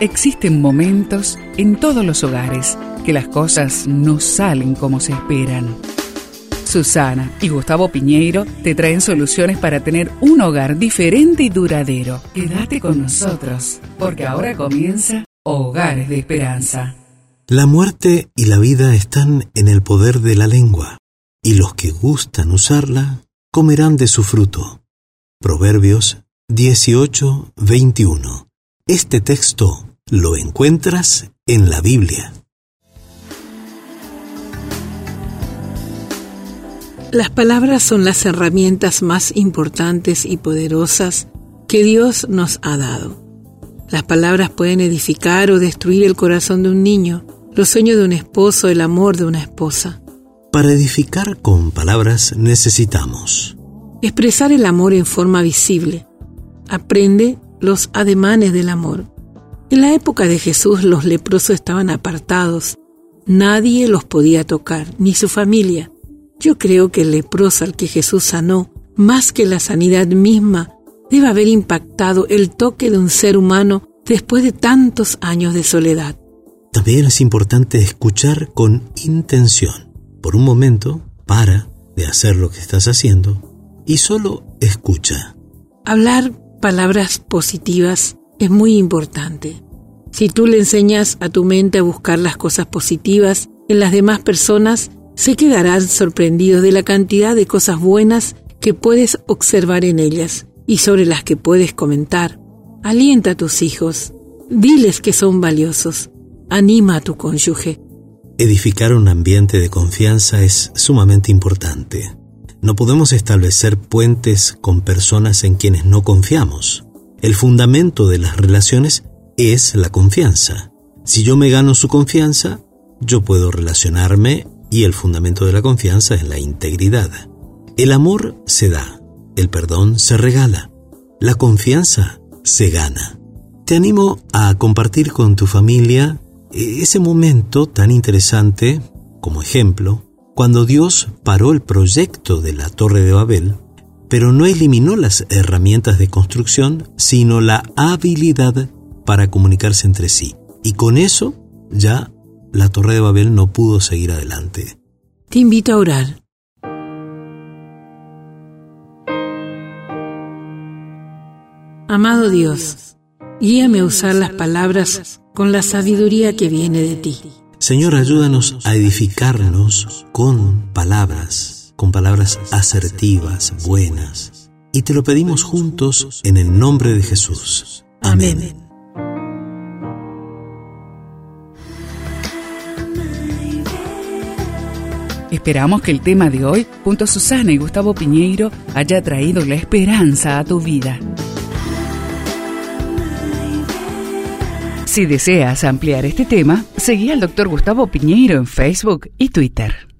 Existen momentos en todos los hogares que las cosas no salen como se esperan. Susana y Gustavo Piñeiro te traen soluciones para tener un hogar diferente y duradero. Quédate con nosotros, porque ahora comienza Hogares de Esperanza. La muerte y la vida están en el poder de la lengua, y los que gustan usarla comerán de su fruto. Proverbios 18, 21. Este texto lo encuentras en la Biblia. Las palabras son las herramientas más importantes y poderosas que Dios nos ha dado. Las palabras pueden edificar o destruir el corazón de un niño, los sueños de un esposo, el amor de una esposa. Para edificar con palabras necesitamos expresar el amor en forma visible. Aprende los ademanes del amor. En la época de Jesús los leprosos estaban apartados. Nadie los podía tocar, ni su familia. Yo creo que el leproso al que Jesús sanó, más que la sanidad misma, debe haber impactado el toque de un ser humano después de tantos años de soledad. También es importante escuchar con intención. Por un momento, para de hacer lo que estás haciendo y solo escucha. Hablar palabras positivas es muy importante. Si tú le enseñas a tu mente a buscar las cosas positivas en las demás personas, se quedarán sorprendidos de la cantidad de cosas buenas que puedes observar en ellas y sobre las que puedes comentar. Alienta a tus hijos, diles que son valiosos, anima a tu cónyuge. Edificar un ambiente de confianza es sumamente importante. No podemos establecer puentes con personas en quienes no confiamos. El fundamento de las relaciones es la confianza. Si yo me gano su confianza, yo puedo relacionarme y el fundamento de la confianza es la integridad. El amor se da, el perdón se regala, la confianza se gana. Te animo a compartir con tu familia ese momento tan interesante como ejemplo cuando Dios paró el proyecto de la Torre de Babel pero no eliminó las herramientas de construcción, sino la habilidad para comunicarse entre sí. Y con eso ya la Torre de Babel no pudo seguir adelante. Te invito a orar. Amado Dios, guíame a usar las palabras con la sabiduría que viene de ti. Señor, ayúdanos a edificarnos con palabras con palabras asertivas, buenas. Y te lo pedimos juntos en el nombre de Jesús. Amén. Esperamos que el tema de hoy, junto a Susana y Gustavo Piñeiro, haya traído la esperanza a tu vida. Si deseas ampliar este tema, seguí al Dr. Gustavo Piñeiro en Facebook y Twitter.